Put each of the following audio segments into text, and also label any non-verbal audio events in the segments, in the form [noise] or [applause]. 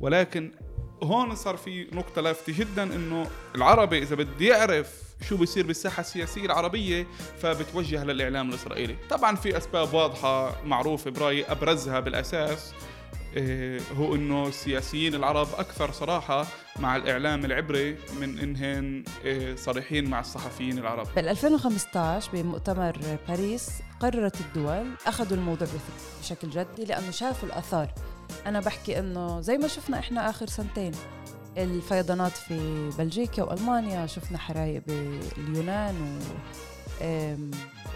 ولكن هون صار في نقطة لافتة جدا إنه العربي إذا بده يعرف شو بيصير بالساحة السياسية العربية فبتوجه للإعلام الإسرائيلي. طبعا في أسباب واضحة معروفة برأيي أبرزها بالأساس إيه، هو إنه السياسيين العرب أكثر صراحة مع الإعلام العبري من إنهن إيه، صريحين مع الصحفيين العرب. بال 2015 بمؤتمر باريس قررت الدول أخذوا الموضوع بشكل جدي لأنه شافوا الآثار أنا بحكي إنه زي ما شفنا إحنا آخر سنتين الفيضانات في بلجيكا وألمانيا شفنا حرايق باليونان و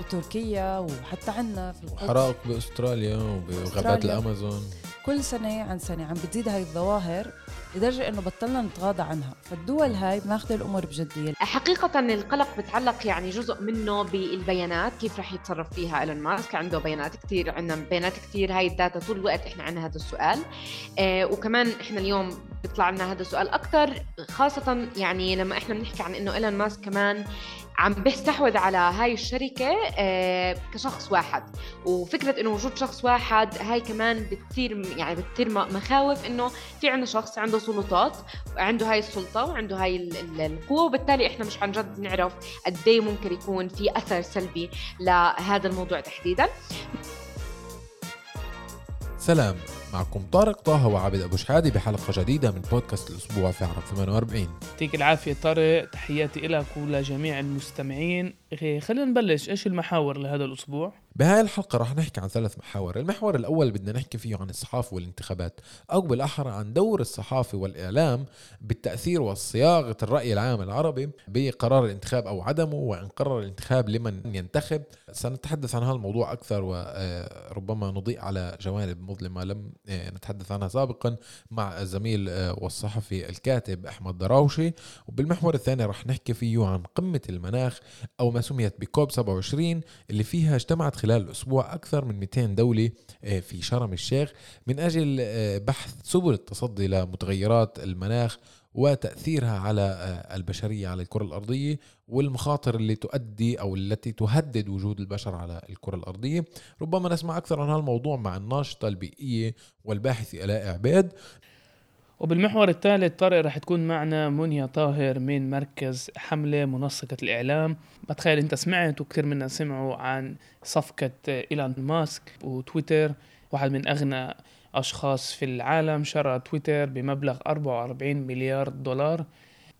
وتركيا وحتى عنا في القدس حرائق بأستراليا وبغابات الأمازون. كل سنة عن سنة عم بتزيد هاي الظواهر. لدرجة إنه بطلنا نتغاضى عنها. فالدول هاي ماخذة الأمور بجدية. حقيقة القلق بتعلق يعني جزء منه بالبيانات كيف رح يتصرف فيها إيلون ماسك؟ عنده بيانات كثير عندنا بيانات كثير هاي ال data طول الوقت إحنا عندنا هذا السؤال. آه وكمان إحنا اليوم بيطلع لنا هذا السؤال أكثر خاصة يعني لما إحنا بنحكي عن إنه إيلون ماسك كمان عم بيستحوذ على هاي الشركة آه، كشخص واحد. وفكرة إنه وجود شخص واحد هاي كمان بتصير يعني بتصير مخاوف إنه في عندنا شخص عنده سلطات وعنده هاي السلطة وعنده هاي القوة وبالتالي إحنا مش عن جد نعرف قد إيه ممكن يكون في أثر سلبي لهذا الموضوع تحديدا. سلام. معكم طارق طه وعابد أبو شحاده بحلقة جديدة من بودكاست الأسبوع في عرب 48 يعطيك العافية طارق. تحياتي لك ولجميع المستمعين. خلينا نبلش. إيش المحاور لهذا الأسبوع؟ بهاي الحلقة رح نحكي عن ثلاث محاور. المحور الأول بدنا نحكي فيه عن الصحافة والانتخابات. أو بالأحرى عن دور الصحافة والإعلام بالتأثير وصياغة الرأي العام العربي بقرار الانتخاب أو عدمه وإن قرر الانتخاب لمن ينتخب. سنتحدث عن هذا الموضوع أكثر وربما نضيء على جوانب مظلمة لم نتحدث عنها سابقا مع الزميل والصحفي الكاتب أحمد دراوشي. وبالمحور الثاني رح نحكي فيه عن قمة المناخ أو ما سميت بكوب 27 اللي فيها اجتمعت خلال الأسبوع أكثر من 200 دولة آه، في شرم الشيخ. من أجل آه، بحث سبل التصدي لمتغيرات المناخ وتأثيرها على آه، البشرية على الكرة الأرضية والمخاطر اللي تؤدي أو التي تهدد وجود البشر على الكرة الأرضية. ربما نسمع أكثر عن هذا الموضوع مع الناشطة البيئية والباحثة ألاء عبيد. وبالمحور الثالث طارق رح تكون معنا منيا طاهر من مركز حملة منسقة الإعلام. بتخيل أنت سمعت وكثير منا سمعوا عن صفقة إيلون ماسك وتويتر واحد من أغنى أشخاص في العالم شرى تويتر بمبلغ 44 مليار دولار.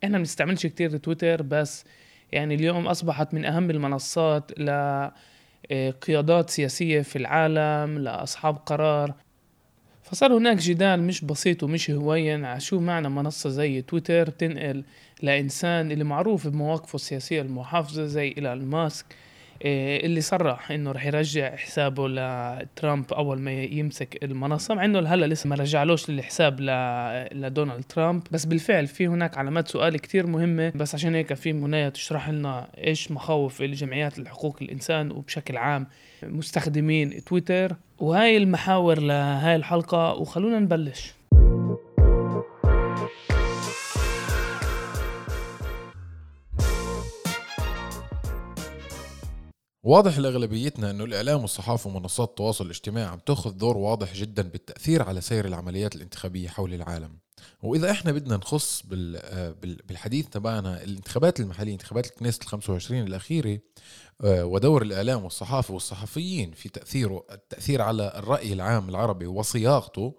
إحنا بنستعملش كتير تويتر بس يعني اليوم أصبحت من أهم المنصات لقيادات سياسية في العالم لأصحاب قرار. فصار هناك جدال مش بسيط ومش هوين على شو معنى منصة زي تويتر تنقل لإنسان اللي معروف بمواقفه السياسية المحافظة زي إيلون ماسك إيه، اللي صرح إنه رح يرجع حسابه لترامب أول ما يمسك المنصة مع إنه هلا لسه ما رجعلوش الحساب لدونالد ترامب. بس بالفعل في هناك علامات سؤال كتير مهمة. بس عشان هيك في منايا تشرح لنا إيش مخاوف الجمعيات الحقوق الإنسان وبشكل عام مستخدمين تويتر وهاي المحاور لهاي الحلقة وخلونا نبلش. واضح لأغلبيتنا أنه الإعلام والصحافة ومنصات التواصل الاجتماعي عم تأخذ دور واضح جدا بالتأثير على سير العمليات الانتخابية حول العالم. وإذا إحنا بدنا نخص بالحديث تبعنا الانتخابات المحلية انتخابات الكنيست ال 25 الأخيرة آه، ودور الإعلام والصحافة والصحفيين في تأثيره التأثير على الرأي العام العربي وصياغته.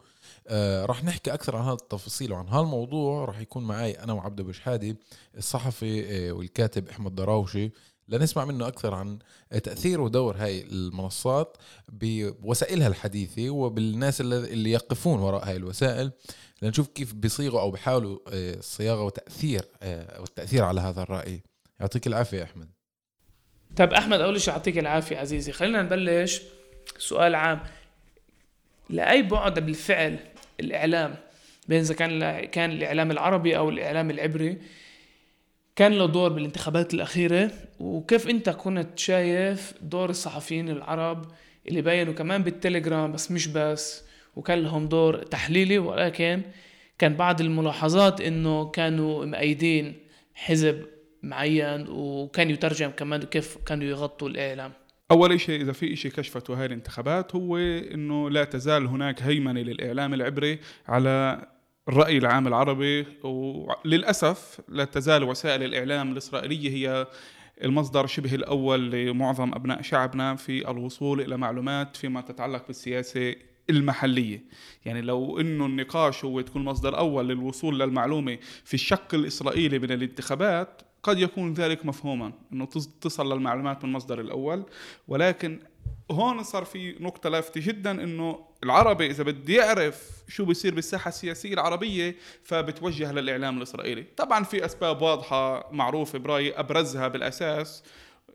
آه رح نحكي أكثر عن هذا التفاصيل وعن هذا الموضوع رح يكون معي أنا وعبد ابو شحاده الصحفي آه والكاتب أحمد دراوشي لنسمع منه أكثر عن تأثير ودور هاي المنصات بوسائلها الحديثة وبالناس اللي يقفون وراء هاي الوسائل. لنشوف كيف بيصيغوا الصياغة آه، وتأثير آه، والتأثير على هذا الرأي. يعطيك العافية أحمد. طيب أحمد أول شيء يعطيك العافية عزيزي. خلينا نبلش سؤال عام. لأي بعد بالفعل الإعلام بين إذا كان كان الإعلام العربي أو الإعلام العبري كان له دور بالانتخابات الأخيرة؟ وكيف أنت كنت شايف دور الصحفيين العرب اللي بينوا؟ كمان بالتليجرام بس مش بس وكان لهم دور تحليلي ولكن كان بعض الملاحظات إنه كانوا مأيدين حزب معين وكان يترجم كمان كيف كانوا يغطوا الإعلام. أول شيء إذا في شيء كشفته هاي الانتخابات هو إنه لا تزال هناك هيمنة للإعلام العبري على الرأي العام العربي وللأسف لا تزال وسائل الإعلام الإسرائيلية هي المصدر شبه الأول لمعظم أبناء شعبنا في الوصول إلى معلومات فيما تتعلق بالسياسة المحلية. يعني لو إنه النقاش هو تكون مصدر أول للوصول للمعلومة في الشق الإسرائيلي من الانتخابات قد يكون ذلك مفهوما إنه تصل للمعلومات من المصدر الأول ولكن هون صار في نقطة لافتة جدا إنه العربي إذا بده يعرف شو بيصير بالساحة السياسية العربية فبتوجه للإعلام الإسرائيلي، طبعا في أسباب واضحة معروفة برأيي أبرزها بالأساس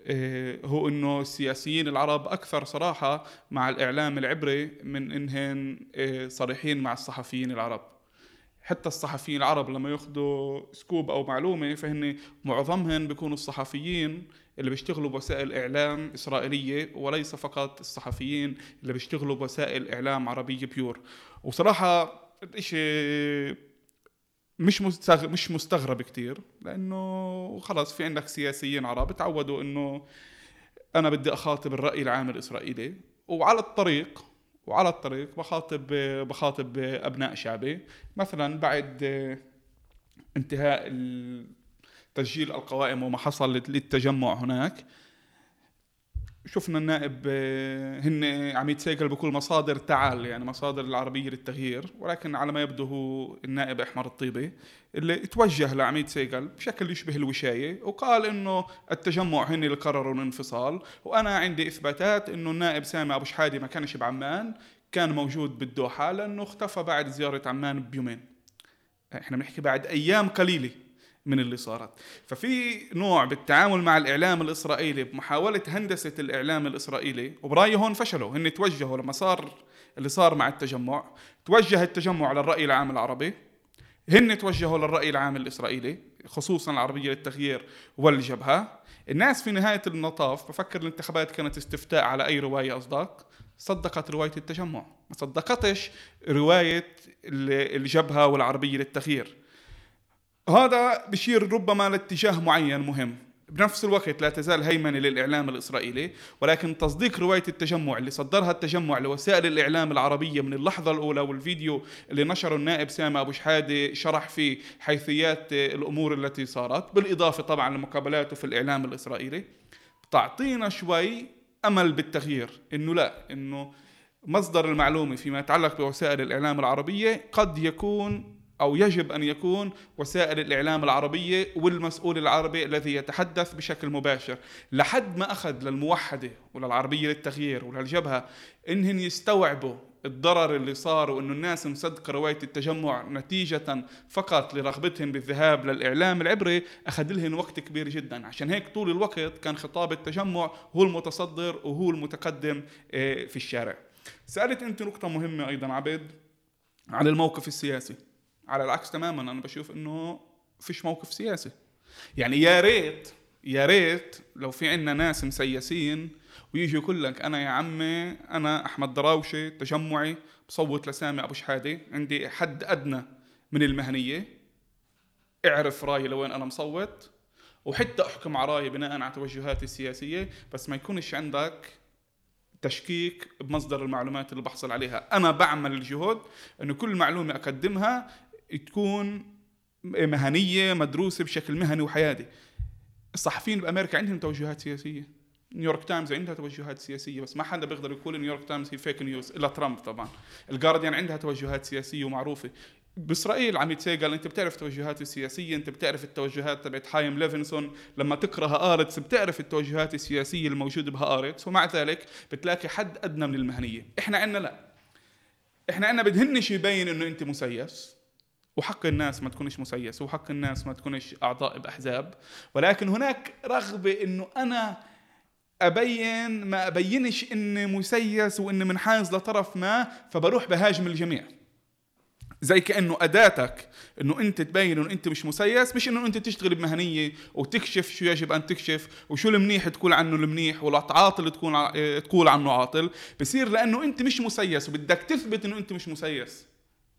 إيه، هو إنه السياسيين العرب أكثر صراحة مع الإعلام العبري من انهن إيه، صريحين مع الصحفيين العرب. حتى الصحفيين العرب لما ياخذوا سكوب أو معلومة فهن معظمهم بيكونوا الصحفيين اللي بيشتغلوا بوسائل إعلام إسرائيلية وليس فقط الصحفيين اللي بيشتغلوا بوسائل إعلام عربية بيور. وصراحة شيء مش مش مستغرب كثير لأنه خلص في عندك سياسيين عرب تعودوا إنه أنا بدي أخاطب الرأي العام الإسرائيلي وعلى الطريق وعلى الطريق بخاطب بخاطب أبناء شعبي. مثلا بعد انتهاء تسجيل القوائم وما حصل للتجمع هناك شفنا النائب هن عم يتساقل بكل مصادر تعال يعني مصادر العربية للتغيير ولكن على ما يبدو هو النائب أحمر الطيبي اللي توجه لعميد سيقل بشكل يشبه الوشاية وقال إنه التجمع هن اللي قرروا الانفصال وأنا عندي إثباتات إنه النائب سامي أبو شحادي ما كانش بعمان كان موجود بالدوحة لأنه اختفى بعد زيارة عمان بيومين. إحنا بنحكي بعد أيام قليلة. من اللي صارت. ففي نوع بالتعامل مع الإعلام الإسرائيلي بمحاولة هندسة الإعلام الإسرائيلي وبرأيي هون فشلوا. هن توجهوا لما صار اللي صار مع التجمع. توجه التجمع للرأي العام العربي. هن توجهوا للرأي العام الإسرائيلي خصوصا العربية للتغيير والجبهة. الناس في نهاية المطاف بفكر الانتخابات كانت استفتاء على أي رواية أصدق صدقت رواية التجمع. ما صدقتش رواية الجبهة والعربية للتغيير. هذا بشير ربما لاتجاه معين مهم. بنفس الوقت لا تزال هيمنة للإعلام الإسرائيلي ولكن تصديق رواية التجمع اللي صدرها التجمع لوسائل الإعلام العربية من اللحظة الأولى والفيديو اللي نشره النائب سامي أبو شحادة شرح فيه حيثيات الأمور التي صارت بالإضافة طبعا لمقابلاته في الإعلام الإسرائيلي. تعطينا شوي أمل بالتغيير إنه لا إنه مصدر المعلومة فيما يتعلق بوسائل الإعلام العربية قد يكون أو يجب أن يكون وسائل الإعلام العربية والمسؤول العربي الذي يتحدث بشكل مباشر. لحد ما أخذ للموحدة وللعربية للتغيير وللجبهة إنهم يستوعبوا الضرر اللي صار وإنه الناس مصدقة رواية التجمع نتيجة فقط لرغبتهم بالذهاب للإعلام العبري أخذ لهم وقت كبير جدا. عشان هيك طول الوقت كان خطاب التجمع هو المتصدر وهو المتقدم آه، في الشارع. سألت أنت نقطة مهمة أيضا عبد عن الموقف السياسي. على العكس تماما أنا بشوف إنه فيش موقف سياسي. يعني يا ريت يا ريت لو في عندنا ناس مسيسين ويجي يقول لك أنا يا عمي أنا أحمد دراوشي تجمعي بصوت لسامي أبو شحاده عندي حد أدنى من المهنية اعرف رأيي لوين أنا مصوت وحتى أحكم على رأيي بناء على توجهاتي السياسية بس ما يكونش عندك تشكيك بمصدر المعلومات اللي بحصل عليها. أنا بعمل الجهد إنه كل معلومة أقدمها تكون مهنية مدروسة بشكل مهني وحيادي. الصحفيين بأمريكا عندهم توجهات سياسية. نيويورك تايمز عندها توجهات سياسية بس ما حدا بيقدر يقول نيويورك تايمز هي fake news إلا ترامب طبعا. الجارديان عندها توجهات سياسية ومعروفة. بإسرائيل عم يتساقل أنت بتعرف توجهات السياسية أنت بتعرف التوجهات تبعت حايم ليفنسون لما تقرأ هآرتس بتعرف التوجهات السياسية الموجودة بهآرتس ومع ذلك بتلاقي حد أدنى من المهنية. إحنا عندنا لا. إحنا عندنا بدهنش يبين إنه أنت مسيس. وحق الناس ما تكونش مسيس وحق الناس ما تكونش أعضاء بأحزاب. ولكن هناك رغبة إنه أنا أبين ما أبينش إني مسيس وإني منحاز لطرف ما فبروح بهاجم الجميع. زي كأنه أداتك إنه أنت تبين إنه أنت مش مسيس مش إنه أنت تشتغل بمهنية وتكشف شو يجب أن تكشف وشو المنيح تقول عنه المنيح والعاطل تكون تقول عنه عاطل. بصير لأنه أنت مش مسيس وبدك تثبت إنه أنت مش مسيس.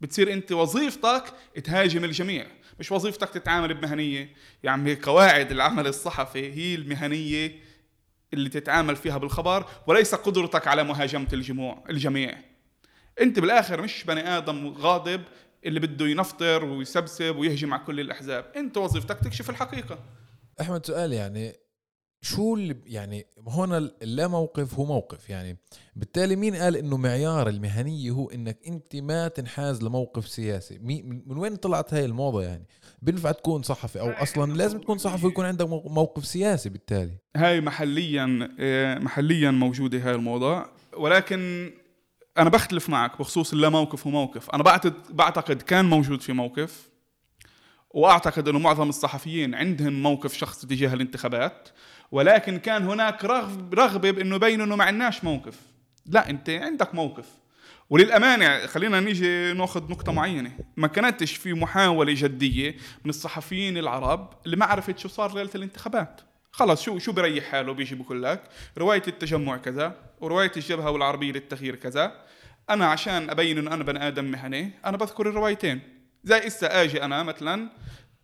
بتصير انت وظيفتك تهاجم الجميع مش وظيفتك تتعامل بمهنية. يعني قواعد العمل الصحفي هي المهنية اللي تتعامل فيها بالخبر وليس قدرتك على مهاجمة الجموع الجميع. انت بالآخر مش بني آدم غاضب اللي بده ينفطر ويسبسب ويهجم على كل الأحزاب. انت وظيفتك تكشف الحقيقة. أحمد سؤال يعني شو اللي يعني هون اللا موقف هو موقف. يعني بالتالي مين قال إنه معيار المهنية هو إنك أنت ما تنحاز لموقف سياسي؟ من وين طلعت هاي الموضة يعني؟ بينفع تكون صحفي أو أصلا لازم تكون صحفي ويكون عندك موقف سياسي بالتالي. هاي محليا آه، محليا موجودة هاي الموضة. ولكن أنا بختلف معك بخصوص اللا موقف وموقف أنا بعتقد بعتقد كان موجود في موقف وأعتقد إنه معظم الصحفيين عندهم موقف شخصي تجاه الانتخابات. ولكن كان هناك رغبة بأنه يبينوا إنه ما عندناش موقف. لا أنت عندك موقف. وللأمانة خلينا نيجي ناخذ نقطة معينة. ما كانتش في محاولة جدية من الصحفيين العرب اللي ما عرفت شو صار ليلة الانتخابات. خلص شو شو بريح حاله؟ بيجي بقول لك رواية التجمع كذا ورواية الجبهة والعربية للتغيير كذا. أنا عشان أبين إنه أنا بني آدم مهني أنا بذكر الروايتين. زي إسا آجي أنا مثلا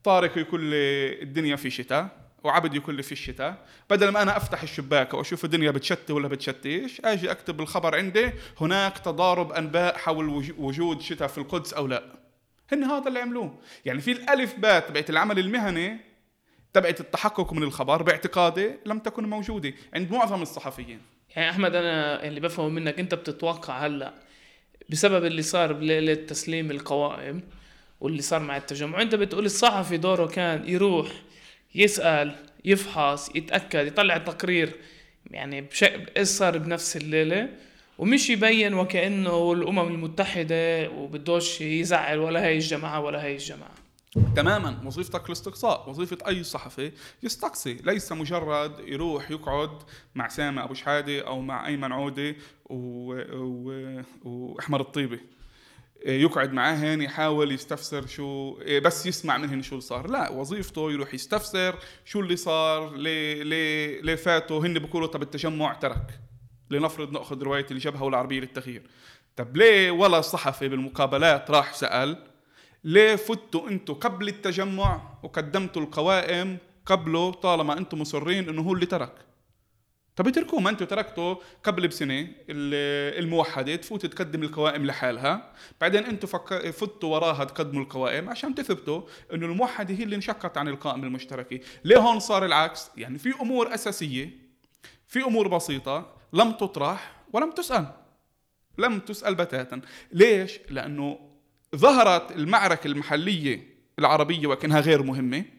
طارق يقول لي الدنيا في شتاء. وعبد يقول لي في الشتاء. بدل ما أنا أفتح الشباك وأشوف الدنيا بتشتي ولا بتشتيش أجي أكتب الخبر عندي هناك تضارب أنباء حول وجود شتاء في القدس أو لا. هن هذا اللي عملوه. يعني في الألف باء تبعت العمل المهني تبعت التحقق من الخبر باعتقادي لم تكن موجودة عند معظم الصحفيين. يعني أحمد أنا اللي بفهمه منك أنت بتتوقع هلأ بسبب اللي صار بليله تسليم القوائم واللي صار مع التجمع أنت بتقول الصحفي دوره كان يروح يسأل يفحص يتأكد يطلع تقرير يعني إيش صار بنفس الليلة؟ ومش يبين وكأنه الأمم المتحدة وبدوش يزعل ولا هاي الجماعة ولا هاي الجماعة. تماما. وظيفتك الاستقصاء وظيفة أي صحفي يستقصي. ليس مجرد يروح يقعد مع سامة أبو شحادة أو مع أيمن عودة و... و... وأحمد الطيبي يقعد معاهن يحاول يستفسر شو بس يسمع منهن شو صار. لا وظيفته يروح يستفسر شو اللي صار ليه ليه ليه فاتوا هن بيقولوا طب التجمع ترك لنفرض نأخذ رواية الجبهه والعربيه للتغيير. طب ليه ولا صحفي بالمقابلات راح سأل ليه فتوا أنتم قبل التجمع وقدمتوا القوائم قبله طالما أنتم مصرين إنه هو اللي ترك؟ طب اتركوه ما أنتوا تركتوا قبل بسنة الموحدة تفوت تقدم القوائم لحالها. بعدين أنتوا فك... فتوا وراها تقدموا القوائم عشان تثبتوا انه الموحدة هي اللي انشقت عن القائمه المشتركة. ليه هون صار العكس؟ يعني في أمور أساسية في أمور بسيطة لم تطرح ولم تسأل. لم تسأل بتاتا. ليش؟ لأنه ظهرت المعركة المحلية العربية وكأنها غير مهمة.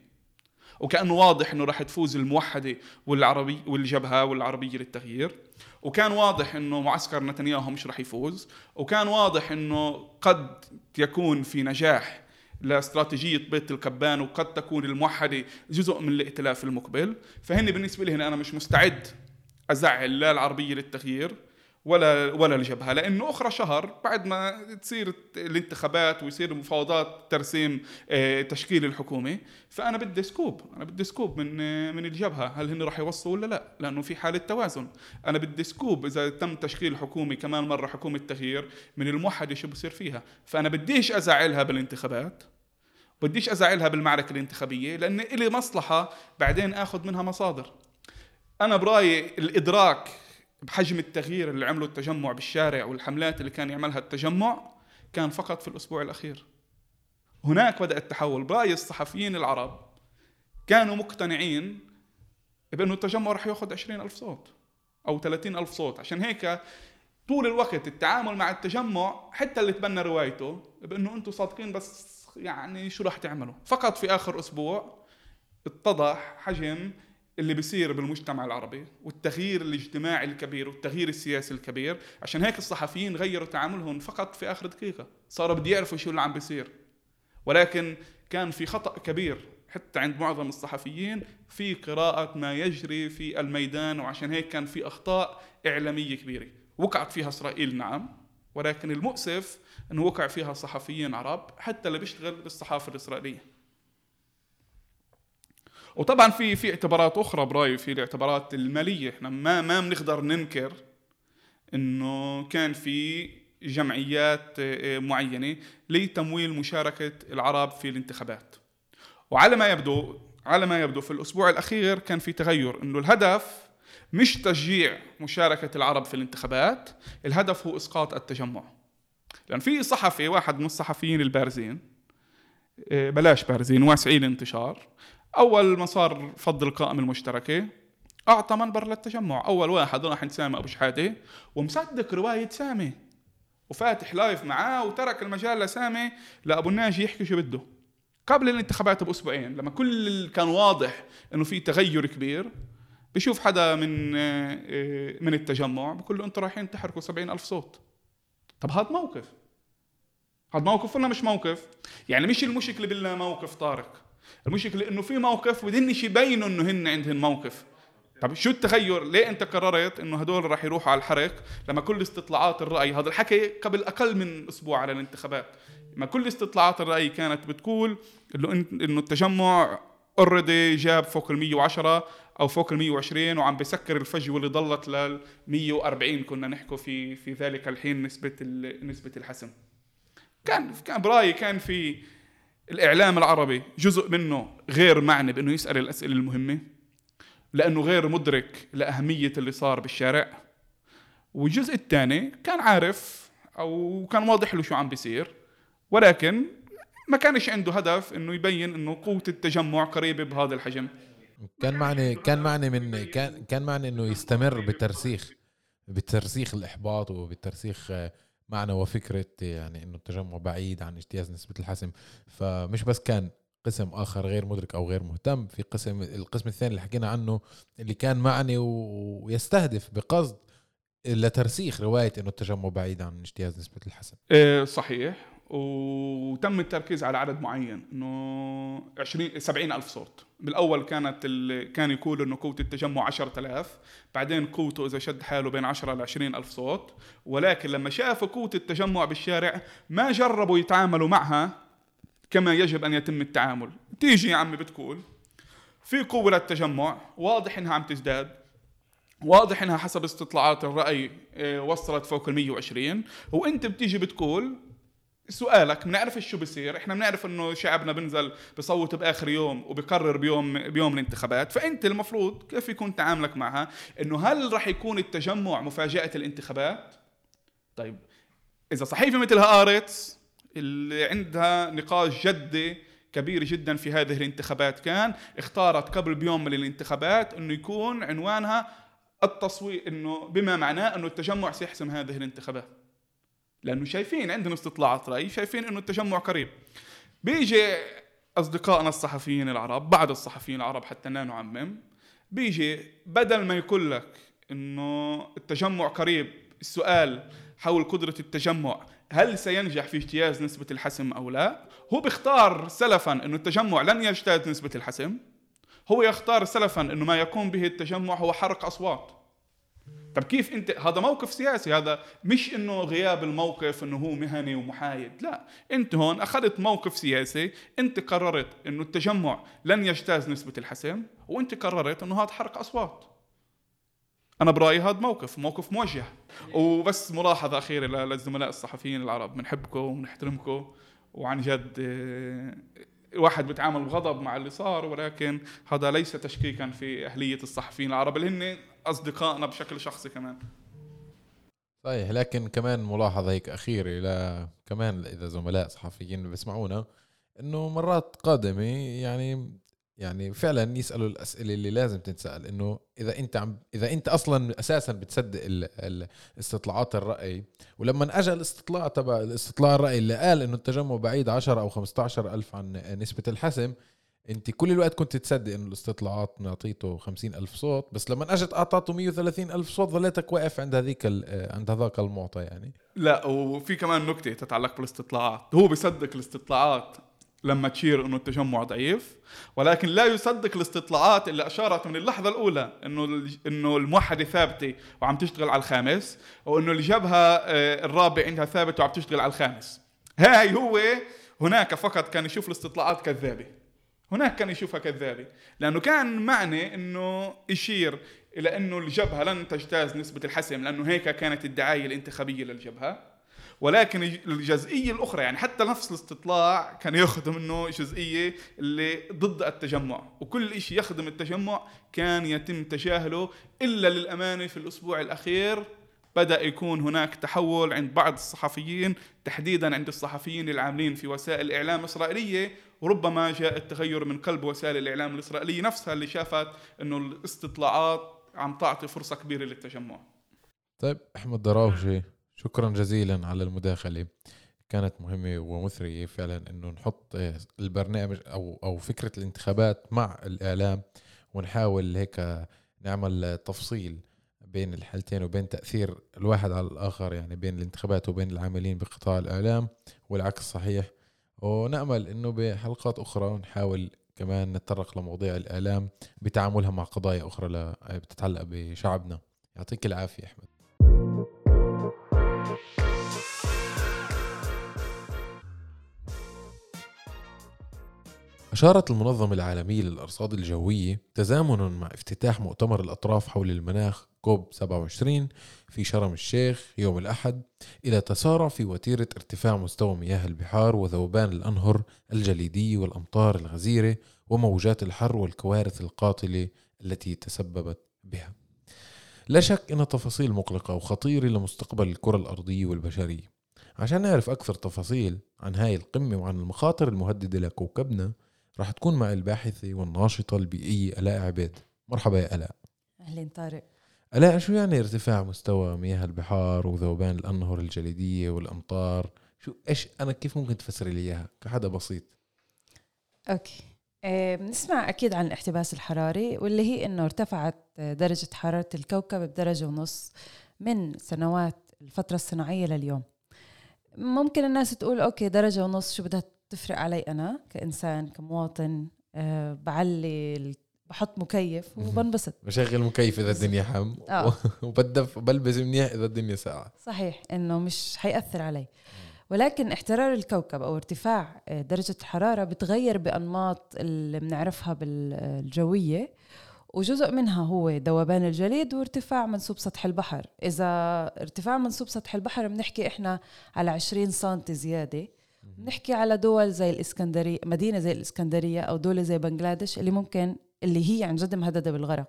وكانه واضح إنه راح تفوز الموحدة والعربي والجبهة والعربية للتغيير. وكان واضح إنه معسكر نتنياهو مش راح يفوز. وكان واضح إنه قد يكون في نجاح لاستراتيجية بيت الكبان وقد تكون الموحدة جزء من الائتلاف المقبل. فهن بالنسبة لي أنا مش مستعد أزعل لا العربية للتغيير ولا ولا الجبهه لأنه أخرى شهر بعد ما تصير الانتخابات ويصير مفاوضات ترسيم آه، تشكيل الحكومة فأنا بدي scoop أنا بدي scoop من آه، من الجبهة هل هن راح يوصلوا ولا لا؟ لأنه في حالة توازن. أنا بدي scoop إذا تم تشكيل حكومة كمان مرة حكومة تغيير من الموحدة شو بصير فيها. فأنا بديش أزعلها بالانتخابات بديش أزعلها بالمعركة الانتخابية لأن إلي مصلحة بعدين آخذ منها مصادر. أنا برأيي الإدراك بحجم التغيير اللي عمله التجمع بالشارع والحملات اللي كان يعملها التجمع كان فقط في الأسبوع الأخير. هناك بدأ التحول برأي الصحفيين العرب كانوا مقتنعين بأنه التجمع رح يأخذ عشرين ألف صوت أو ثلاثين ألف صوت. عشان هيك طول الوقت التعامل مع التجمع حتى اللي تبنى روايته بأنه أنتم صادقين بس يعني شو رح تعملوا. فقط في آخر أسبوع اتضح حجم اللي بيصير بالمجتمع العربي والتغيير الاجتماعي الكبير والتغيير السياسي الكبير. عشان هيك الصحفيين غيروا تعاملهم فقط في آخر دقيقة. صاروا بدي يعرفوا شو اللي عم بيصير. ولكن كان في خطأ كبير حتى عند معظم الصحفيين في قراءة ما يجري في الميدان وعشان هيك كان في أخطاء إعلامية كبيرة. وقعت فيها إسرائيل نعم ولكن المؤسف أنه وقع فيها صحفيين عرب حتى اللي بيشتغل بالصحافة الإسرائيلية. وطبعا في في اعتبارات أخرى برايي في الاعتبارات المالية. إحنا ما ما بنقدر ننكر إنه كان في جمعيات آه، معينة لتمويل مشاركة العرب في الانتخابات. وعلى ما يبدو على ما يبدو في الأسبوع الأخير كان في تغير إنه الهدف مش تشجيع مشاركة العرب في الانتخابات الهدف هو إسقاط التجمع. لأن في صحفي واحد من الصحفيين البارزين إيه، بلاش بارزين واسعين الانتشار أول ما صار فض القائمه المشتركة أعطى منبر للتجمع. أول واحد راح عند سامي أبو شحاتة ومصدق رواية سامي. وفاتح لايف معاه وترك المجال لسامي لأبو الناجي يحكي شو بده. قبل الانتخابات بأسبوعين لما كل كان واضح إنه في تغير كبير بشوف حدا من آه، من التجمع بقول له أنتم رايحين تحركوا سبعين ألف صوت. طب هذا موقف. هذا موقف ولا مش موقف؟ يعني مش المشكلة بالله موقف طارق. المشكلة إنه في موقف بدهنش يبينوا إنه هن عندهم موقف. طب شو التغير؟ ليه أنت قررت إنه هدول راح يروحوا على الحرق لما كل استطلاعات الرأي هذا الحكي قبل أقل من أسبوع على الانتخابات. ما كل استطلاعات الرأي كانت بتقول إنه إنه التجمع اوريدي جاب فوق ال 110 أو فوق ال 120 وعم بسكر الفجوة اللي ضلت لل 140 كنا نحكوا في في ذلك الحين نسبة نسبة الحسم. كان كان برأيي كان في الإعلام العربي جزء منه غير معني بأنه يسأل الأسئلة المهمة لأنه غير مدرك لأهمية اللي صار بالشارع. والجزء الثاني كان عارف أو كان واضح له شو عم بيصير ولكن ما كانش عنده هدف إنه يبين إنه قوة التجمع قريبة بهذا الحجم. كان معني كان معني من كان كان معني إنه يستمر بترسيخ بترسيخ الإحباط وبترسيخ معنى وفكرة يعني إنه التجمع بعيد عن اجتياز نسبة الحسم. فمش بس كان قسم آخر غير مدرك أو غير مهتم في قسم القسم الثاني اللي حكينا عنه اللي كان معني ويستهدف بقصد لترسيخ رواية إنه التجمع بعيد عن اجتياز نسبة الحسن إيه صحيح. وتم التركيز على عدد معين إنه 20 70 ألف صوت. بالأول كانت كان يقول إنه قوة التجمع 10000 بعدين قوته إذا شد حاله بين 10 ل 20 ألف صوت ولكن لما شافوا قوة التجمع بالشارع ما جربوا يتعاملوا معها كما يجب أن يتم التعامل. تيجي يا عمي بتقول في قوة للتجمع واضح إنها عم تزداد واضح إنها حسب استطلاعات الرأي آه، وصلت فوق ال 120 وأنت بتيجي بتقول سؤالك بنعرف شو بصير إحنا بنعرف إنه شعبنا بنزل بصوت بآخر يوم وبقرر بيوم بيوم الانتخابات. فأنت المفروض كيف يكون تعاملك معها؟ إنه هل راح يكون التجمع مفاجأة الانتخابات؟ طيب إذا صحيفة مثل هارتس اللي عندها نقاش جدي كبير جدا في هذه الانتخابات كان اختارت قبل بيوم من الانتخابات إنه يكون عنوانها التصويت إنه بما معناه إنه التجمع سيحسم هذه الانتخابات. لأنه شايفين عندنا استطلاعات رأي شايفين إنه التجمع قريب. بيجي أصدقائنا الصحفيين العرب بعض الصحفيين العرب حتى لا نعمم بيجي بدل ما يقول لك إنه التجمع قريب السؤال حول قدرة التجمع هل سينجح في اجتياز نسبة الحسم أو لا؟ هو بيختار سلفا أنه التجمع لن يجتاز نسبة الحسم هو يختار سلفا أنه ما يقوم به التجمع هو حرق أصوات. طب كيف انت؟ هذا موقف سياسي هذا مش إنه غياب الموقف إنه هو مهني ومحايد لا. انت هون أخذت موقف سياسي انت قررت إنه التجمع لن يجتاز نسبة الحسم وانت قررت إنه هذا حرق أصوات. أنا برأيي هذا موقف موقف موجه. وبس ملاحظة أخيرة للزملاء الصحفيين العرب بنحبكم ونحترمكم وعن جد الواحد بيتعامل بغضب مع اللي صار ولكن هذا ليس تشكيكا في أهلية الصحفيين العرب اللي هن أصدقائنا بشكل شخصي كمان. صحيح لكن كمان ملاحظة هيك أخيرة ل كمان إذا زملاء صحفيين بيسمعونا إنه مرات قادمة يعني يعني فعلا يسألوا الأسئلة اللي لازم تنسال إنه إذا أنت عم إذا أنت أصلا أساسا بتصدق استطلاعات الرأي ولما أجى الاستطلاع تبع الاستطلاع الرأي اللي قال إنه التجمع بعيد 10 أو 15 ألف عن نسبة الحسم انت كل الوقت كنت تصدق انه الاستطلاعات نعطيته 50 ألف صوت بس لما اجت اعطته 130 ألف صوت ظليتك واقف عند هذيك عند هذاك المعطى يعني. لا وفي كمان نكتة تتعلق بالاستطلاعات هو بيصدق الاستطلاعات لما تشير انه التجمع ضعيف ولكن لا يصدق الاستطلاعات اللي أشارت من اللحظة الأولى إنه إنه الموحدة ثابتة وعم تشتغل على الخامس وانه الجبهة آه، الرابع عندها ثابته وعم تشتغل على الخامس. هاي هو هناك فقط كان يشوف الاستطلاعات كذابة. هناك كان يشوفها كذابه لأنه كان معنى إنه يشير إلى إنه الجبهة لن تجتاز نسبة الحسم لأنه هيك كانت الدعاية الانتخابية للجبهة. ولكن الجزئية الأخرى يعني حتى نفس الاستطلاع كان يخدم منه جزئية اللي ضد التجمع. وكل شيء يخدم التجمع كان يتم تجاهله إلا للأمانة في الأسبوع الأخير بدأ يكون هناك تحول عند بعض الصحفيين تحديدا عند الصحفيين العاملين في وسائل الإعلام الإسرائيلية. وربما جاء التغير من قلب وسائل الإعلام الإسرائيلية نفسها اللي شافت أنه الاستطلاعات عم تعطي فرصة كبيرة للتجمع. طيب أحمد دراوشي شكرا جزيلا على المداخلة. كانت مهمة ومثرية فعلا إنه نحط البرنامج أو أو فكرة الانتخابات مع الإعلام ونحاول هيك نعمل تفصيل. بين الحالتين وبين تأثير الواحد على الآخر يعني بين الانتخابات وبين العاملين بقطاع الإعلام والعكس صحيح. ونأمل أنه بحلقات أخرى نحاول كمان نتطرق لمواضيع الإعلام بتعاملها مع قضايا أخرى بتتعلق بشعبنا. يعطيك العافية أحمد. أشارت المنظمة العالمية للأرصاد الجوية تزامنا مع افتتاح مؤتمر الأطراف حول المناخ كوب 27 في شرم الشيخ يوم الأحد إلى تسارع في وتيرة ارتفاع مستوى مياه البحار وذوبان الأنهر الجليدية والأمطار الغزيرة وموجات الحر والكوارث القاتلة التي تسببت بها. لا شك أن تفاصيل مقلقة وخطيرة لمستقبل الكرة الأرضية والبشرية. عشان نعرف أكثر تفاصيل عن هاي القمة وعن المخاطر المهددة لكوكبنا رح تكون مع الباحثة والناشطة البيئية ألاء عبيد مرحبا يا ألاء. أهلين طارق. ألاء شو يعني ارتفاع مستوى مياه البحار وذوبان الأنهر الجليدية والأمطار؟ شو إيش أنا كيف ممكن تفسري لي إياها؟ كحدا بسيط. okay. آه، بنسمع أكيد عن الاحتباس الحراري واللي هي إنه ارتفعت درجة حرارة الكوكب بدرجة ونص من سنوات الفترة الصناعية لليوم. ممكن الناس تقول okay درجة ونص شو بدها تفرق علي أنا كإنسان كمواطن آه بعلي بحط مكيف وبنبسط. بشغل مكيف إذا الدنيا حم. آه. [laughs] وبدفي بلبس منيح إذا الدنيا ساقعة. صحيح إنه مش حيأثر علي. ولكن احترار الكوكب أو ارتفاع آه، درجة الحرارة بتغير بأنماط اللي بنعرفها بالجوية وجزء منها هو ذوبان الجليد وارتفاع منسوب سطح البحر. إذا ارتفاع منسوب سطح البحر بنحكي إحنا على 20 سم زيادة بنحكي على دول زي الإسكندرية مدينة زي الإسكندرية أو دولة زي بنغلاديش اللي ممكن اللي هي عن جد مهدده بالغرق.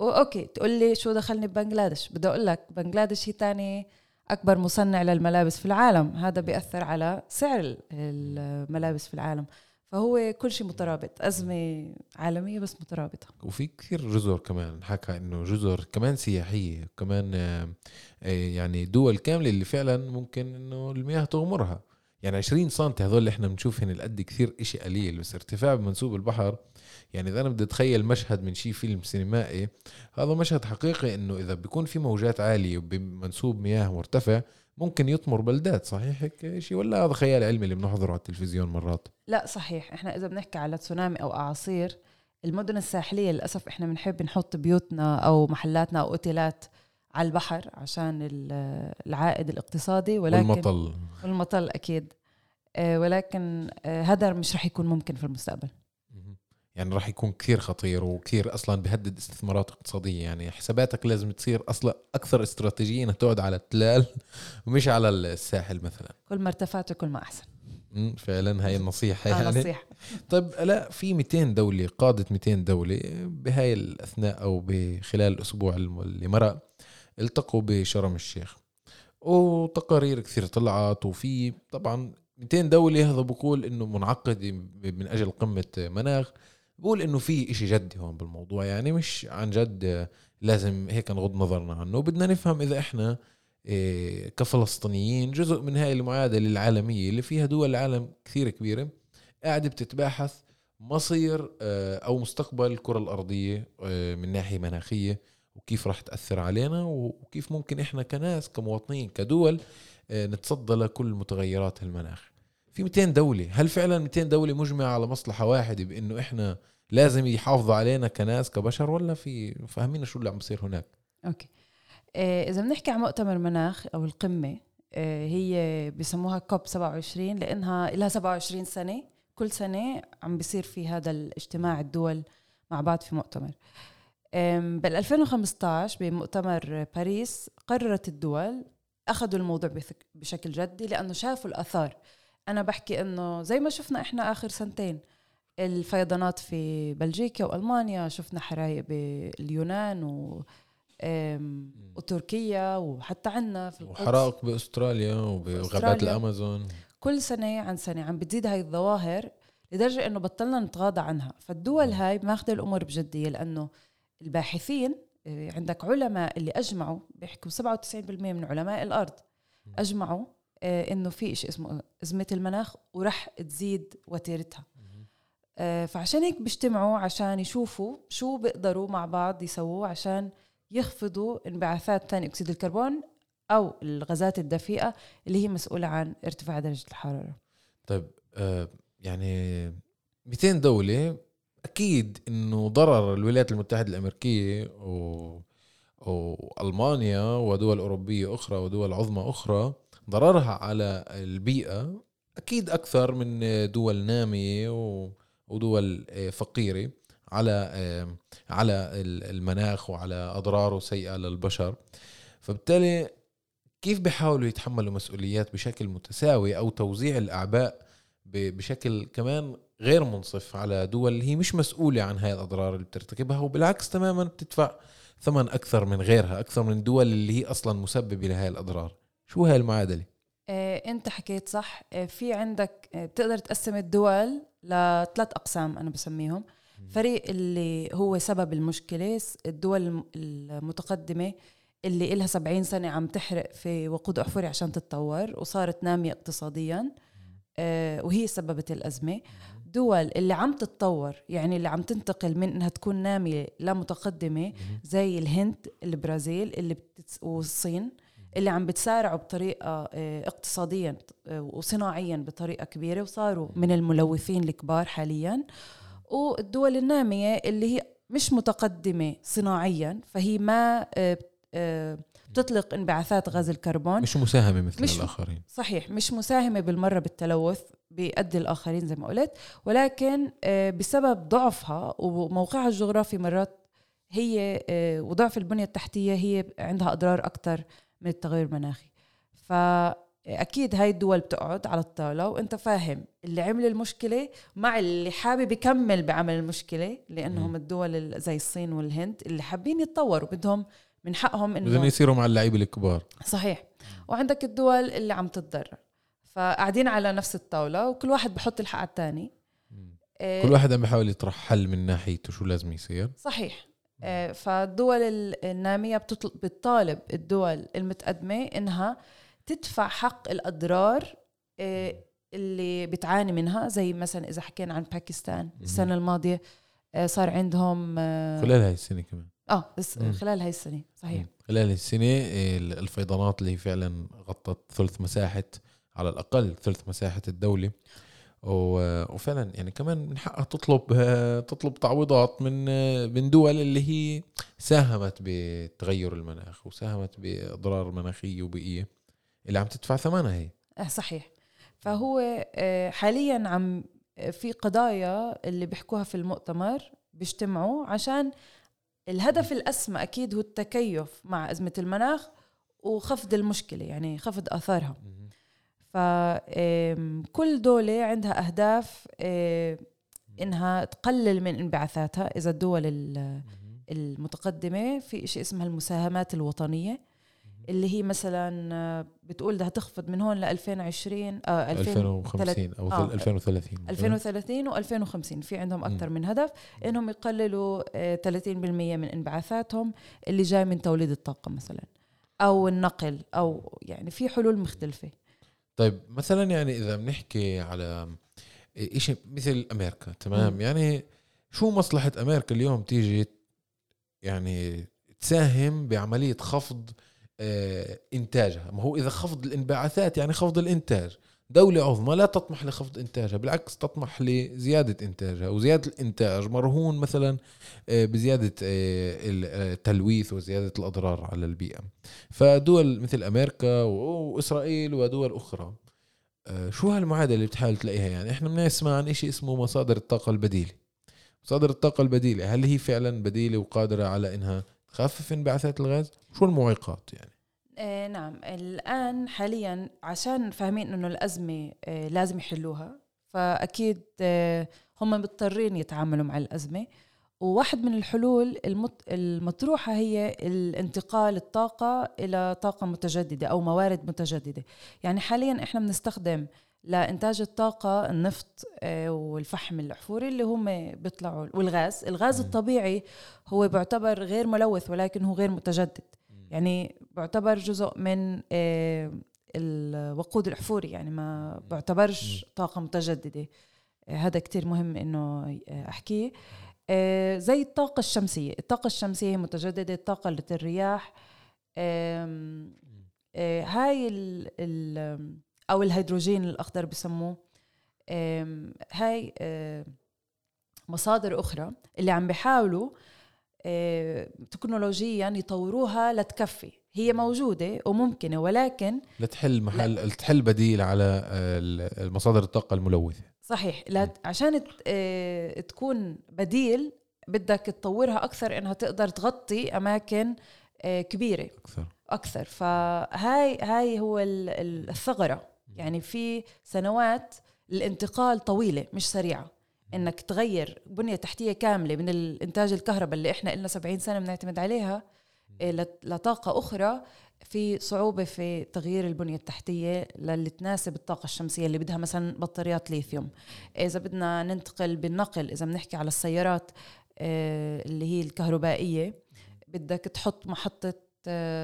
واوكي تقول لي شو دخلني ببنغلاديش؟ بدي أقول لك بنغلاديش هي تاني أكبر مصنع للملابس في العالم. هذا بيأثر على سعر الملابس في العالم. فهو كل شيء مترابط أزمة عالمية بس مترابطة. وفي كثير جزر كمان حكى إنه جزر كمان سياحية كمان آه، يعني دول كاملة اللي فعلا ممكن إنه المياه تغمرها. يعني 20 سم هذول اللي إحنا بنشوف هنا القد كثير إشي قليل بس ارتفاع بمنسوب البحر يعني إذا أنا بدي أتخيل مشهد من شي فيلم سينمائي هذا مشهد حقيقي إنه إذا بيكون في موجات عالية بمنسوب مياه مرتفع ممكن يطمر بلدات صحيح هيك شيء ولا هذا خيال علمي اللي بنحضره على التلفزيون مرات؟ لا صحيح. إحنا إذا بنحكي على تسونامي أو أعاصير المدن الساحلية للأسف إحنا بنحب نحط بيوتنا أو محلاتنا أو أوتيلات على البحر عشان العائد الاقتصادي ولكن والمطل. والمطل أكيد. آه، ولكن آه، هذا مش رح يكون ممكن في المستقبل. يعني راح يكون كثير خطير وكثير أصلا بهدد استثمارات اقتصادية. يعني حساباتك لازم تصير أصلا أكثر استراتيجية إنها تقعد على التلال [laughs] ومش على الساحل مثلا. كل ما ارتفعت كل ما أحسن. فعلا هاي النصيحة آه، يعني. نصيحة. طيب لا في 200 دولة قادة 200 دولة بهاي الأثناء أو بخلال الأسبوع اللي مرق التقوا بشرم الشيخ. وتقارير كثير طلعت وفي طبعا 200 دولة هذا بقول إنه منعقد من أجل قمة مناخ. بقول إنه في إشي جدي هون بالموضوع يعني مش عن جد لازم هيك نغض نظرنا عنه. بدنا نفهم إذا إحنا إيه، كفلسطينيين جزء من هاي المعادلة العالمية اللي فيها دول العالم كثير كبيرة قاعدة بتتباحث مصير آه، أو مستقبل الكرة الأرضية آه، من ناحية مناخية. وكيف راح تأثر علينا وكيف ممكن إحنا كناس كمواطنين كدول آه، نتصدى لكل متغيرات المناخ في 200 دولة هل فعلا 200 دولة مجمعة على مصلحة واحدة بأنه إحنا لازم يحافظوا علينا كناس كبشر ولا في فهمينا شو اللي عم بصير هناك؟ أوكي. آه، إذا بنحكي عن مؤتمر مناخ أو القمة آه، هي بسموها كوب 27 لأنها لها 27 سنة كل سنة عم بيصير في هذا الاجتماع الدول مع بعض في مؤتمر. بال 2015 بمؤتمر باريس قررت الدول أخذوا الموضوع بشكل جدي لأنه شافوا الآثار. أنا بحكي إنه زي ما شفنا إحنا آخر سنتين الفيضانات في بلجيكا وألمانيا شفنا حرايق باليونان و وتركيا وحتى عنا في القدس. وحرائق بأستراليا وبغابات. الأمازون. كل سنة عن سنة عم بتزيد هاي الظواهر لدرجة إنه بطلنا نتغاضى عنها. فالدول هاي ماخذة الأمور بجدية لأنه الباحثين آه، عندك علماء اللي أجمعوا بيحكوا 97% من علماء الأرض أجمعوا آه، إنه في شيء اسمه أزمة المناخ ورح تزيد وتيرتها. آه، فعشان هيك بيجتمعوا عشان يشوفوا شو بيقدروا مع بعض يسووا عشان يخفضوا انبعاثات ثاني أكسيد الكربون أو الغازات الدفيئة اللي هي مسؤولة عن ارتفاع درجة الحرارة. طيب آه يعني 200 دولة أكيد إنه ضرر الولايات المتحدة الأمريكية و... وألمانيا ودول أوروبية أخرى ودول عظمى أخرى ضررها على البيئة أكيد أكثر من دول نامية و... ودول آه، فقيرة على آه، على ال- المناخ وعلى أضراره سيئة للبشر. فبالتالي كيف بيحاولوا يتحملوا مسؤوليات بشكل متساوي أو توزيع الأعباء ب- بشكل كمان غير منصف على دول هي مش مسؤولة عن هاي الأضرار اللي بترتكبها وبالعكس تماما بتدفع ثمن أكثر من غيرها أكثر من الدول اللي هي أصلا مسببة لهاي الأضرار. شو هاي المعادلة؟ آه، أنت حكيت صح. آه، في عندك آه، بتقدر تقسم الدول لثلاث أقسام أنا بسميهم. فريق اللي هو سبب المشكلة الدول الم- المتقدمة اللي إلها 70 سنة عم تحرق في وقود أحفوري عشان تتطور وصارت نامية اقتصاديا. آه، وهي سببت الأزمة. دول اللي عم تتطور يعني اللي عم تنتقل من إنها تكون نامية لمتقدمة زي الهند البرازيل اللي بتتس... والصين اللي عم بتسارعوا بطريقة آه، اقتصاديا آه، وصناعيا بطريقة كبيرة وصاروا من الملوثين الكبار حاليا. والدول النامية اللي هي مش متقدمة صناعيا فهي ما آه، بتطلق انبعاثات غاز الكربون. مش مساهمة مثل مش- الآخرين. صحيح مش مساهمة بالمرة بالتلوث. بيأدي الآخرين زي ما قلت ولكن آه، بسبب ضعفها وموقعها الجغرافي مرات هي آه، وضعف البنية التحتية هي عندها أضرار أكثر من التغير المناخي. فأكيد هاي الدول بتقعد على الطاولة وأنت فاهم اللي عمل المشكلة مع اللي حابب يكمل بعمل المشكلة لأنهم. الدول ال- زي الصين والهند اللي حابين يتطوروا بدهم من حقهم بدهم إنه يصيروا مع اللعيبة الكبار. صحيح. وعندك الدول اللي عم تتضرر. فقاعدين على نفس الطاولة وكل واحد بحط الحق على الثاني كل واحد عم بيحاول يطرح حل من ناحيته شو لازم يصير. صحيح. آه، فالدول ال- النامية بتطل- بتطالب الدول المتقدمة إنها تدفع حق الأضرار آه، اللي بتعاني منها زي مثلا إذا حكينا عن باكستان. السنة الماضية آه، صار عندهم آه خلال هاي السنة كمان. آه بس مم. خلال هاي السنة صحيح. خلال السنة آه، الفيضانات اللي فعلا غطت ثلث مساحة على الأقل ثلث مساحة الدولة. و- وفعلا يعني كمان من حقها تطلب آه، تطلب تعويضات من آه، من دول اللي هي ساهمت بتغير المناخ وساهمت بأضرار مناخية وبيئية. اللي عم تدفع ثمنها هي. آه صحيح. فهو حاليا عم في قضايا اللي بيحكوها في المؤتمر بيجتمعوا عشان الهدف الأسمى أكيد هو التكيف مع أزمة المناخ وخفض المشكلة يعني خفض آثارها. فكل دولة عندها أهداف آه، إنها تقلل من انبعاثاتها. إذا الدول ال- المتقدمة في شيء اسمها المساهمات الوطنية اللي هي مثلا آه، بتقول بدها تخفض من هون ل 2020 آه 2050 أو آه، 2030 2030 و2050 في عندهم أكثر من هدف. إنهم يقللوا آه، 30% من انبعاثاتهم اللي جاي من توليد الطاقة مثلا أو النقل أو يعني في حلول مختلفة. طيب مثلا يعني إذا بنحكي على شيء مثل أمريكا تمام. يعني شو مصلحة أمريكا اليوم تيجي يعني تساهم بعملية خفض آه، إنتاجها؟ ما هو إذا خفض الانبعاثات يعني خفض الإنتاج. دولة عظمى لا تطمح لخفض إنتاجها بالعكس تطمح لزيادة إنتاجها وزيادة الإنتاج مرهون مثلا آه، بزيادة آه، التلويث وزيادة الأضرار على البيئة. فدول مثل أمريكا وإسرائيل ودول أخرى آه، شو هالمعادلة اللي بتحاول تلاقيها؟ يعني إحنا بنسمع عن إشي اسمه مصادر الطاقة البديلة. مصادر الطاقة البديلة هل هي فعلا بديلة وقادرة على إنها تخفف انبعاثات الغاز؟ شو المعيقات يعني؟ آه نعم. الآن حاليا عشان فاهمين إنه الأزمة آه لازم يحلوها فأكيد آه هم مضطرين يتعاملوا مع الأزمة. وواحد من الحلول المط... المطروحة هي الانتقال الطاقة إلى طاقة متجددة أو موارد متجددة. يعني حاليا إحنا بنستخدم لإنتاج الطاقة النفط آه، والفحم الأحفوري اللي هم بيطلعوا والغاز. الغاز. الطبيعي هو بيعتبر غير ملوث ولكن هو غير متجدد. يعني بيعتبر جزء من آه، الوقود الأحفوري يعني ما بيعتبرش طاقة متجددة. آه، هذا كتير مهم إنه آه، أحكيه. آه، زي الطاقة الشمسية. الطاقة الشمسية متجددة الطاقة اللي الرياح هاي ال ال أو الهيدروجين الأخضر بسموه. هاي مصادر أخرى اللي عم بيحاولوا تكنولوجيا يطوروها لتكفي. هي موجودة وممكنة ولكن لتحل محل تحل بديل على آه، ال- المصادر الطاقة الملوثة. صحيح. لا عشان آه، تكون بديل بدك تطورها أكثر إنها تقدر تغطي أماكن آه، كبيرة. أكثر. أكثر. فهاي هاي هو ال- ال- الثغرة. يعني في سنوات الانتقال طويلة مش سريعة. إنك تغير بنية تحتية كاملة من الإنتاج الكهرباء اللي إحنا لنا 70 سنة بنعتمد عليها لطاقه أخرى في صعوبة في تغيير البنية التحتية للي تناسب الطاقة الشمسية اللي بدها مثلا بطاريات ليثيوم. إذا بدنا ننتقل بالنقل إذا بنحكي على السيارات آه، اللي هي الكهربائية بدك تحط محطة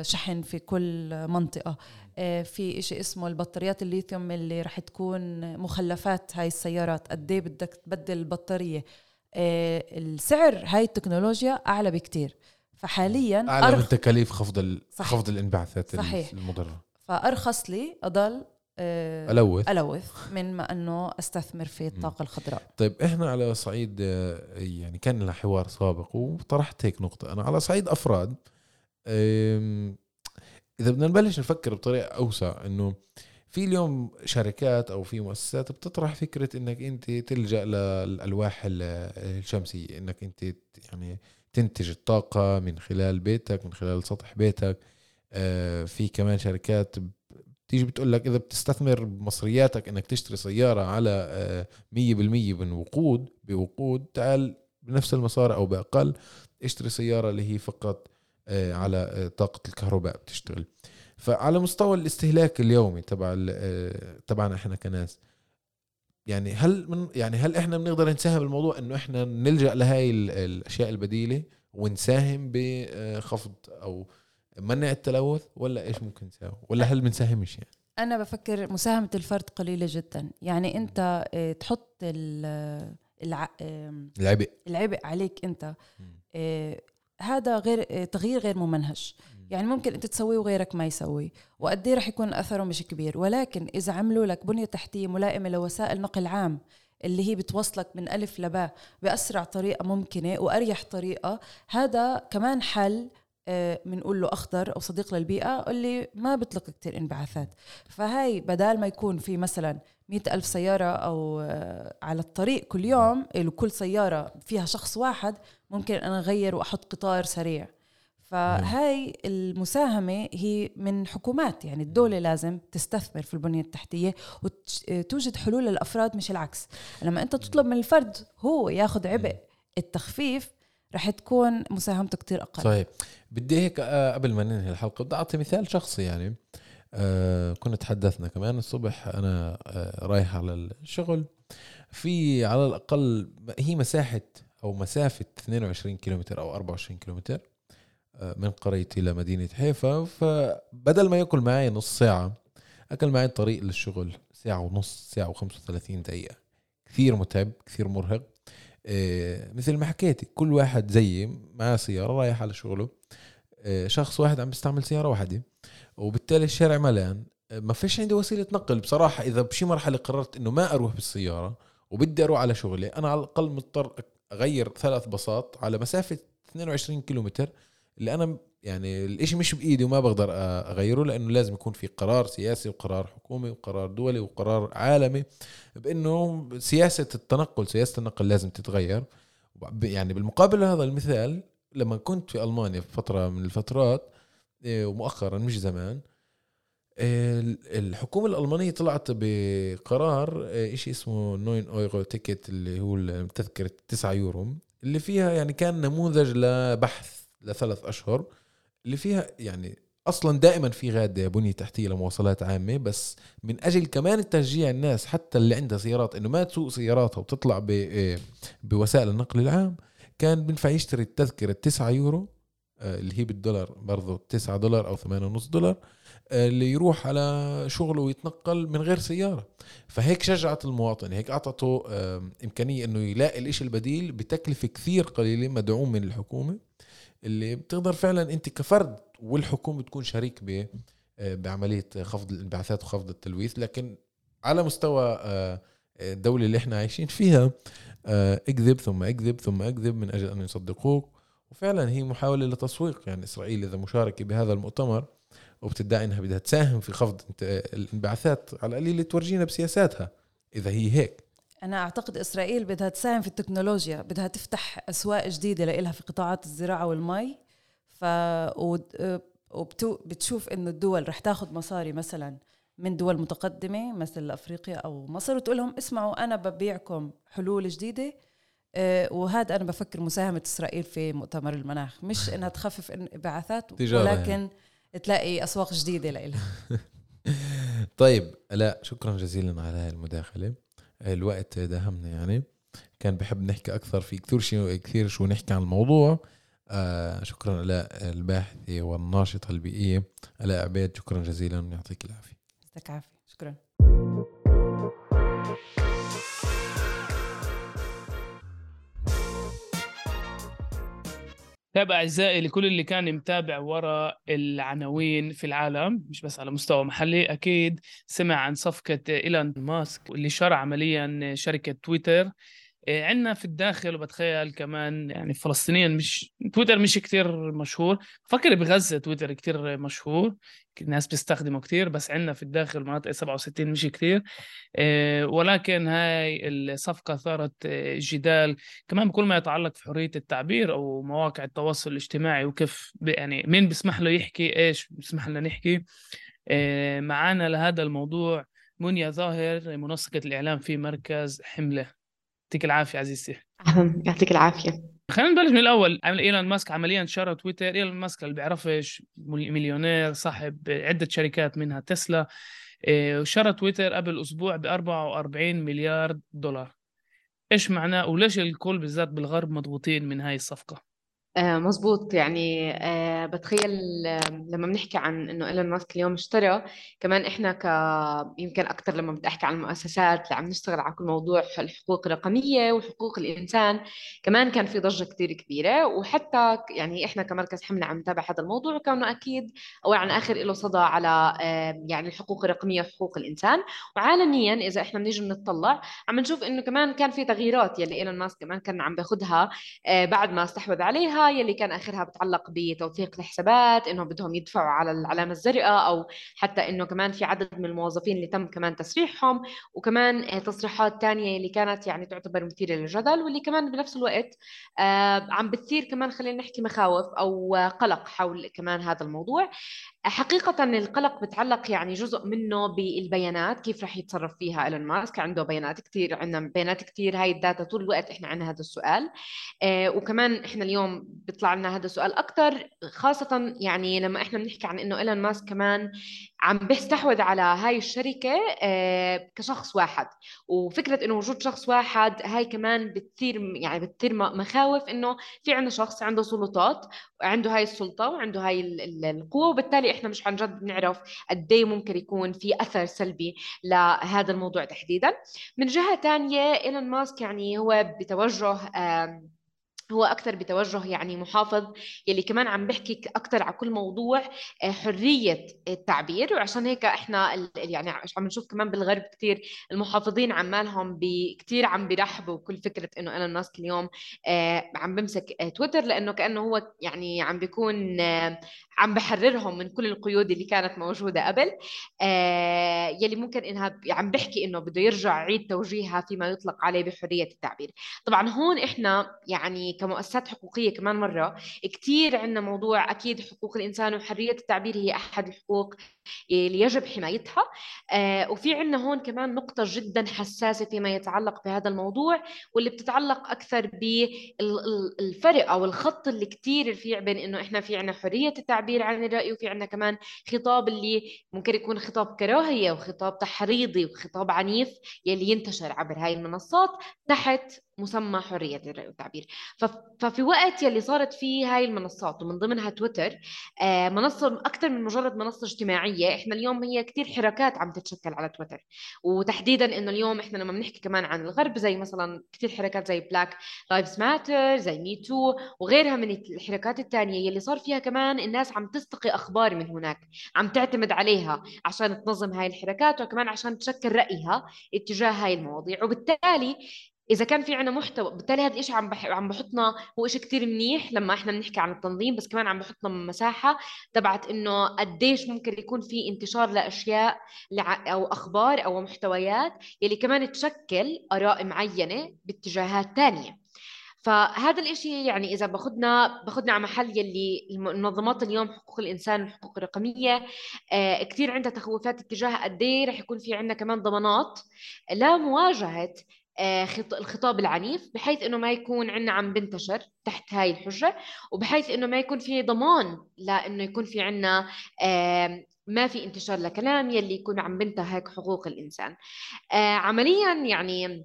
شحن في كل منطقة. آه، في إشي اسمه البطاريات الليثيوم اللي رح تكون مخلفات هاي السيارات. قد إيه بدك تبدل البطارية؟ آه، السعر هاي التكنولوجيا أعلى بكتير. فحاليا أعلى من تكاليف خفض. خفض الانبعاثات صحيح. المضرة. فأرخص لي أضل آه، ألوث. ألوث من ما أنه أستثمر في الطاقة الخضراء. طيب إحنا على صعيد يعني كان لنا حوار سابق وطرحت هيك نقطة. أنا على صعيد أفراد إذا بدنا نبلش نفكر بطريقة أوسع إنه في اليوم شركات أو في مؤسسات بتطرح فكرة إنك أنت تلجأ للألواح ال- الشمسية إنك أنت يعني تنتج الطاقة من خلال بيتك من خلال سطح بيتك. آه، في كمان شركات بتيجي بتقول لك إذا بتستثمر بمصرياتك إنك تشتري سيارة على آه، مية بالمية من وقود بوقود تعال بنفس المسار أو بأقل اشتري سيارة اللي هي فقط على آه، طاقة الكهرباء بتشتغل. فعلى مستوى الاستهلاك اليومي تبع آه، تبعنا إحنا كناس يعني هل من يعني هل إحنا بنقدر نساهم بالموضوع انه إحنا نلجأ لهاي ال- الأشياء البديلة ونساهم بخفض أو منع التلوث ولا إيش ممكن نساوي؟ ولا هل بنساهمش يعني؟ أنا بفكر مساهمة الفرد قليلة جدا. يعني آه، تحط العبء. العبء عليك آه، هذا غير آه، تغيير غير ممنهج. يعني ممكن انت تسويه وغيرك ما يسوي. وقد إيه رح يكون اثره مش كبير. ولكن إذا عملوا لك بنية تحتية ملائمة لوسائل نقل عام اللي هي بتوصلك من ألف لباء بأسرع طريقة ممكنة وأريح طريقة هذا كمان حل بنقول له أخضر أو صديق للبيئة اللي ما بيطلق كتير انبعاثات. فهاي بدال ما يكون في مثلا مئة ألف سيارة أو آه، على الطريق كل يوم كل سيارة فيها شخص واحد ممكن أنا أغير وأحط قطار سريع. فهاي المساهمة هي من حكومات يعني الدولة لازم تستثمر في البنية التحتية وتوجد حلول للأفراد مش العكس. لما أنت تطلب من الفرد هو ياخد عبء التخفيف رح تكون مساهمته كتير أقل. صحيح. بدي هيك آه، قبل ما ننهي الحلقة بدي أعطي مثال شخصي يعني. آه كنا تحدثنا كمان الصبح أنا آه رايح على الشغل. في على الأقل هي مساحة أو مسافة 22 كيلومتر أو 24 كيلومتر آه من قريتي لمدينه حيفا. فبدل ما يأكل معي نص ساعة أكل معي الطريق للشغل ساعة ونص ساعة و35 دقيقة. كثير متعب كثير مرهق. آه، مثل ما حكيتي كل واحد زيي معاه سيارة رايح على شغله. آه، شخص واحد عم بيستعمل سيارة واحدة وبالتالي الشارع ملان. ما فيش عندي وسيلة نقل. بصراحة إذا بشي مرحلة قررت إنه ما أروح بالسيارة وبدي أروح على شغلي أنا على الأقل مضطر أغير ثلاث باصات على مسافة 22 كيلومتر اللي أنا يعني الإشي مش بإيدي وما بقدر أغيره لأنه لازم يكون في قرار سياسي وقرار حكومي وقرار دولي وقرار عالمي بإنه سياسة التنقل سياسة النقل لازم تتغير. يعني بالمقابل لهذا المثال لما كنت في ألمانيا في فترة من الفترات إيه، ومؤخرا مش زمان ال- الحكومة الألمانية طلعت بقرار إيه، شيء اسمه 9 أورو تيكت اللي هو التذكره 9 يورو اللي فيها يعني كان نموذج لبحث لثلاث أشهر اللي فيها يعني أصلا دائما في غادة بنيه تحتية لمواصلات عامة بس من أجل كمان تشجيع الناس حتى اللي عندها سيارات إنه ما تسوق سياراتها وتطلع ب- بوسائل النقل العام كان بينفع يشتري التذكرة 9 يورو آه، اللي هي بالدولار برضه 9 دولار أو 8.5 دولار آه، اللي يروح على شغله ويتنقل من غير سيارة. فهيك شجعت المواطن هيك أعطته إمكانية إنه يلاقي الإشي البديل بتكلفة كثير قليلة مدعوم من الحكومة اللي بتقدر فعلا أنت كفرد والحكومة تكون شريك ب آه، بعملية خفض الانبعاثات وخفض التلويث. لكن على مستوى آه، الدولة اللي إحنا عايشين فيها آه، اكذب ثم اكذب ثم اكذب من أجل أن يصدقوك. وفعلا هي محاولة لتسويق. يعني إسرائيل إذا مشاركة بهذا المؤتمر وبتدعي إنها بدها تساهم في خفض الانبعاثات على القليل تورجينا بسياساتها. إذا هي هيك. أنا أعتقد إسرائيل بدها تساهم في التكنولوجيا بدها تفتح أسواق جديدة لإلها في قطاعات الزراعة والمي. ف ود- وبتو... بتشوف إنه الدول رح تاخذ مصاري مثلا من دول متقدمة مثل أفريقيا أو مصر وتقول لهم اسمعوا أنا ببيعكم حلول جديدة. آه، وهذا أنا بفكر مساهمة إسرائيل في مؤتمر المناخ. مش إنها تخفف انبعاثات ولكن تلاقي أسواق جديدة لإلها. [laughs] طيب لا شكرا جزيلا على هاي المداخلة. الوقت داهمنا يعني. كان بحب نحكي أكثر في كثير شيء كثير شو نحكي عن الموضوع. آه شكرا على الباحثة والناشطة البيئية. علاء عبيد شكرا جزيلا يعطيك العافية. يعطيك عافية شكرا. طيب اعزائي لكل اللي كان متابع وراء العناوين في العالم مش بس على مستوى محلي أكيد سمع عن صفقة إيلون ماسك اللي شرى عمليا شركة تويتر. عندنا في الداخل وبتخيل كمان يعني فلسطينيا مش تويتر مش كتير مشهور. فكر بغزة تويتر كتير مشهور الناس بيستخدمه كتير بس عندنا في الداخل مناطق 67 مش كتير. آه، ولكن هاي الصفقة ثارت آه، جدال. كمان بكل ما يتعلق في حرية التعبير أو مواقع التواصل الاجتماعي وكيف يعني مين بيسمح له يحكي إيش بيسمح لنا نحكي. معانا لهذا الموضوع منيا ظاهر منسقة الإعلام في مركز حملة. يعطيك العافية عزيزتي. يعطيك العافية. خلينا نبلش من الأول. عمل إيلون ماسك عمليا شرى تويتر. إيلون ماسك اللي بيعرفش مل- مليونير صاحب عدة شركات منها تسلا إيه، وشرى تويتر قبل أسبوع ب 44 مليار دولار. إيش معناه؟ وليش الكل بالذات بالغرب مضغوطين من هاي الصفقة؟ آه مزبوط يعني آه بتخيل آه لما بنحكي عن إنه إيلون ماسك اليوم اشترى كمان إحنا ك يمكن أكثر لما بدي أحكي عن المؤسسات اللي عم نشتغل على كل موضوع الحقوق الرقمية وحقوق الإنسان كمان كان في ضجة كثير كبيرة. وحتى يعني إحنا كمركز حملة عم نتابع هذا الموضوع وكونه أكيد اول عن آخر له صدى على يعني الحقوق الرقمية وحقوق الإنسان. وعالميا إذا إحنا بنيجي بنطلع عم نشوف إنه كمان كان في تغييرات يلي إيلون ماسك كمان كان عم باخذها بعد ما استحوذ عليها. يلي كان آخرها بتعلق بتوثيق الحسابات إنه بدهم يدفعوا على العلامه الزرقاء أو حتى إنه كمان في عدد من الموظفين اللي تم كمان تسريحهم وكمان آه، تصريحات تانية اللي كانت يعني تعتبر مثيرة للجدل واللي كمان بنفس الوقت آه، عم بتثير كمان خلينا نحكي مخاوف أو آه، قلق حول كمان هذا الموضوع. حقيقة القلق بتعلق يعني جزء منه بالبيانات كيف رح يتصرف فيها إيلون ماسك؟ عنده بيانات كثير عندنا بيانات كثير هاي الداتا طول الوقت إحنا عندنا هذا السؤال. آه وكمان إحنا اليوم بيطلع لنا هذا السؤال أكثر خاصة يعني لما إحنا بنحكي عن إنه إيلون ماسك كمان عم بيستحوذ على هاي الشركة آه كشخص واحد. وفكرة إنه وجود شخص واحد هاي كمان بتثير يعني بتثير مخاوف إنه في عندنا شخص عنده سلطات عنده هاي السلطة وعنده هاي ال- ال- القوة وبالتالي إحنا مش عن جد بنعرف قد إيه ممكن يكون في أثر سلبي لهذا الموضوع تحديدا. من جهة تانية إيلون ماسك يعني هو بتوجه هو أكثر بتوجه يعني محافظ يلي كمان عم بحكي أكثر على كل موضوع آه، حرية التعبير. وعشان هيك إحنا ال- يعني عم نشوف كمان بالغرب كثير المحافظين عمالهم كثير عم بيرحبوا بكل فكرة إنه إيلون ماسك اليوم آه، عم بمسك آه، تويتر لأنه كأنه هو يعني عم بيكون عم بحررهم من كل القيود اللي كانت موجودة قبل. يلي ممكن إنها ب- عم بحكي إنه بده يرجع يعيد توجيهها فيما يطلق عليه بحرية التعبير. طبعا هون إحنا يعني كمؤسسات حقوقية كمان مرة. كثير عندنا موضوع أكيد حقوق الإنسان وحرية التعبير هي أحد الحقوق اللي يجب حمايتها. آه وفي عندنا هون كمان نقطة جدا حساسة فيما يتعلق بهذا الموضوع واللي بتتعلق أكثر بالفرق أو الخط اللي كتير رفيع بين إنه إحنا في عندنا حرية التعبير عن الرأي وفي عندنا كمان خطاب اللي ممكن يكون خطاب كراهية وخطاب تحريضي وخطاب عنيف يلي ينتشر عبر هاي المنصات تحت مسمى حرية الرأي والتعبير ففي وقت يلي صارت فيه هاي المنصات ومن ضمنها تويتر آه، منصة أكثر من مجرد منصة اجتماعية. إحنا اليوم هي كثير حركات عم تتشكل على تويتر. وتحديدا إنه اليوم إحنا لما بنحكي كمان عن الغرب زي مثلا كثير حركات زي Black Lives Matter زي Me Too وغيرها من الحركات الثانية يلي صار فيها كمان الناس عم تستقي أخبار من هناك عم تعتمد عليها عشان تنظم هاي الحركات وكمان عشان تشكل رأيها اتجاه هاي المواضيع. وبالتالي إذا كان في عنا محتوى بالتالي هذا الشيء عم بح... عم بحطنا هو شيء كثير منيح لما إحنا بنحكي عن التنظيم بس كمان عم بحطنا مساحة تبعت إنه قديش ممكن يكون في انتشار لأشياء لع... أو أخبار أو محتويات يلي كمان تشكل آراء معينة باتجاهات ثانية فهذا الإشي يعني إذا باخذنا باخذنا على محل يلي المنظمات اليوم حقوق الإنسان والحقوق الرقمية آه كثير عندها تخوفات اتجاه قد إيه رح يكون في عندنا كمان ضمانات لمواجهة الخطاب العنيف بحيث إنه ما يكون عندنا عم بنتشر تحت هاي الحجة وبحيث إنه ما يكون في ضمان لإنه يكون في عندنا ما في انتشار لكلام يلي يكون عم بنتهك حقوق الإنسان. آه، عمليا يعني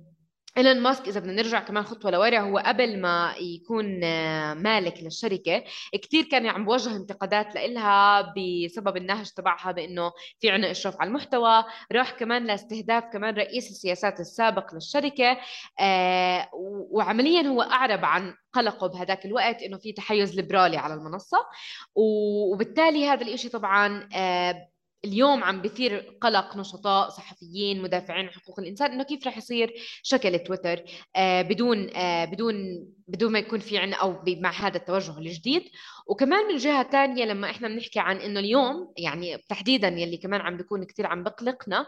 إيلون ماسك إذا بدنا نرجع كمان خطوة لورا هو قبل ما يكون آه، مالك للشركة كثير كان عم بوجه انتقادات لإلها بسبب النهج تبعها بإنه في عنا إشراف على المحتوى. راح كمان لاستهداف كمان رئيس السياسات السابق للشركة آه وعمليا هو أعرب عن قلقه بهذاك الوقت إنه في تحيز ليبرالي على المنصة. وبالتالي هذا الإشي طبعا آه اليوم عم بثير قلق نشطاء صحفيين مدافعين عن حقوق الإنسان إنه كيف رح يصير شكل تويتر. آه بدون آه بدون بدون ما يكون في عنا أو مع هذا التوجه الجديد. وكمان من جهة ثانية لما إحنا بنحكي عن إنه اليوم يعني تحديدا يلي كمان عم بيكون كثير عم بقلقنا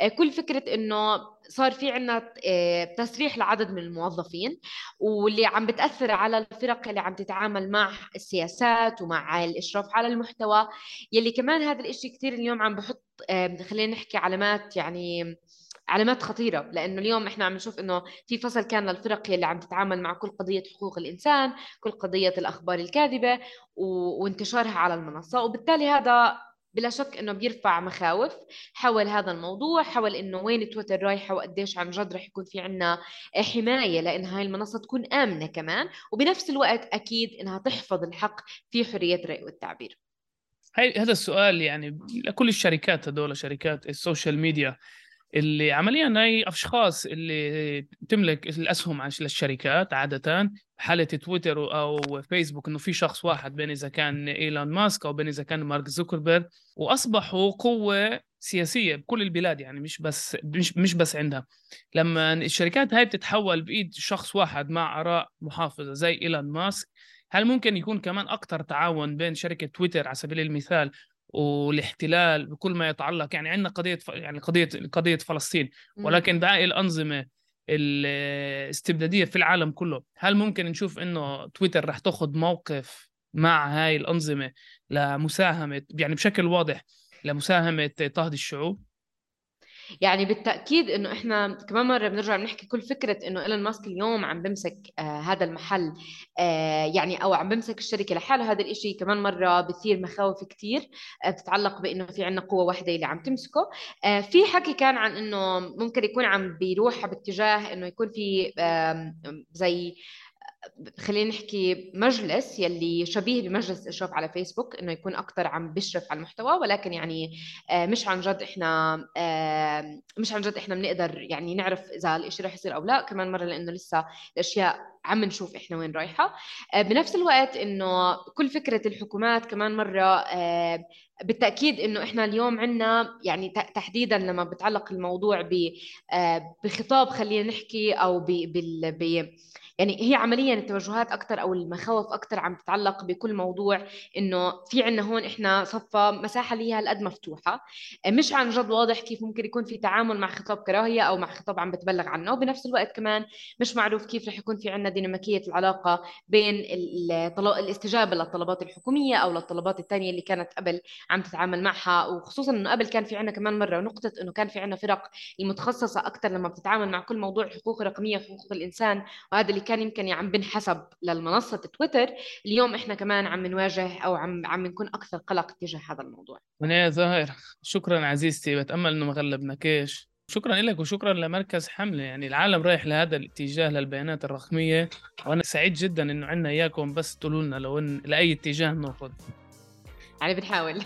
آه كل فكرة إنه صار في عنا آه تسريح لعدد من الموظفين واللي عم بتأثر على الفرق اللي عم تتعامل مع السياسات ومع الإشراف على المحتوى. يلي كمان هذا الشيء كثير اليوم عم بحط خلينا نحكي علامات يعني علامات خطيرة لأنه اليوم إحنا عم نشوف إنه في فصل كان للفرق اللي عم تتعامل مع كل قضية حقوق الإنسان كل قضية الأخبار الكاذبة و... وانتشارها على المنصة. وبالتالي هذا بلا شك إنه بيرفع مخاوف حول هذا الموضوع حول إنه وين تويتر رايحة وقديش عن جد رح يكون في عنا حماية لإن هاي المنصة تكون آمنة كمان. وبنفس الوقت أكيد إنها تحفظ الحق في حرية الراي والتعبير. هاي هذا السؤال يعني لكل الشركات هذول شركات ال social media. اللي عمليا هي اشخاص اللي تملك الأسهم للشركات عادة حالة تويتر أو فيسبوك إنه في شخص واحد بين إذا كان إيلون ماسك أو بين إذا كان مارك زوكربيرج وأصبحوا قوة سياسية بكل البلاد يعني مش بس مش مش بس عندها. لما الشركات هاي بتتحول بإيد شخص واحد مع آراء محافظة زي إيلون ماسك هل ممكن يكون كمان أكثر تعاون بين شركة تويتر على سبيل المثال والاحتلال بكل ما يتعلق يعني عندنا قضية يعني قضية قضية فلسطين ولكن باقي الانظمه الاستبدادية في العالم كله. هل ممكن نشوف إنه تويتر رح تاخذ موقف مع هاي الأنظمة لمساهمة يعني بشكل واضح لمساهمة طهد الشعوب؟ يعني بالتأكيد إنه إحنا كمان مرة بنرجع بنحكي كل فكرة إنه إيلون ماسك اليوم عم بمسك آه هذا المحل آه يعني أو عم بمسك الشركة لحاله. هذا الإشي كمان مرة بثير مخاوف كثير آه بتتعلق بإنه في عندنا قوة واحدة اللي عم تمسكه. آه في حكي كان عن إنه ممكن يكون عم بيروح باتجاه إنه يكون في آه زي خلينا نحكي مجلس يلي شبيه بمجلس الاشراف على فيسبوك إنه يكون أكثر عم بيشرف على المحتوى ولكن يعني آه، مش عن جد إحنا آه، مش عن جد إحنا بنقدر يعني نعرف إذا الشيء رح يصير أو لا. كمان مرة لإنه لسه الأشياء عم نشوف إحنا وين رايحة. آه، بنفس الوقت إنه كل فكرة الحكومات كمان مرة بالتأكيد إنه إحنا اليوم عندنا يعني تحديدا لما بتعلق الموضوع بخطاب خلينا نحكي أو بال يعني هي عمليا التوجهات أكثر أو المخاوف أكثر عم تتعلق بكل موضوع إنه في عندنا هون إحنا صفى مساحة اللي هي هالقد مفتوحه مش عن جد واضح كيف ممكن يكون في تعامل مع خطاب كراهية أو مع خطاب عم بتبلغ عنه. وبنفس الوقت كمان مش معروف كيف رح يكون في عندنا ديناميكيه العلاقة بين الاستجابة للطلبات الحكومية أو للطلبات الثانية اللي كانت قبل عم تتعامل معها. وخصوصا إنه قبل كان في عندنا كمان مرة نقطة إنه كان في عندنا فرق المتخصصة أكثر لما بتتعامل مع كل موضوع الحقوق الرقميه وحقوق الإنسان وهذا اللي كان يمكن عم بنحسب للمنصة تويتر. اليوم إحنا كمان عم نواجه أو عم عم نكون أكثر قلق تجاه هذا الموضوع. ونيا زاهر شكرا عزيزتي. بتأمل إنه ما غلبناكيش شكرا لك وشكرا لمركز حملة. يعني العالم رايح لهذا الاتجاه للبيانات الرقمية. وأنا سعيد جدا إنه عندنا إياكم بس تقولوا لنا لو إن لأي اتجاه ناخذ يعني بنحاول.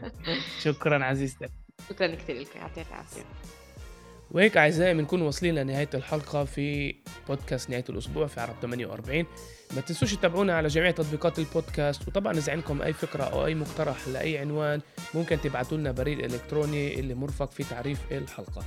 [laughs] شكرا عزيزتي. شكرا كثير لك يعطيك العافية. وهيك أعزائي بنكون واصلين لنهاية الحلقة في بودكاست نهاية الأسبوع في عرب 48 ما تنسوش تتابعونا على جميع تطبيقات البودكاست وطبعا إذا عندكم أي فكرة أو أي مقترح لأي عنوان ممكن تبعتوا لنا بريد إلكتروني اللي مرفق في تعريف الحلقة.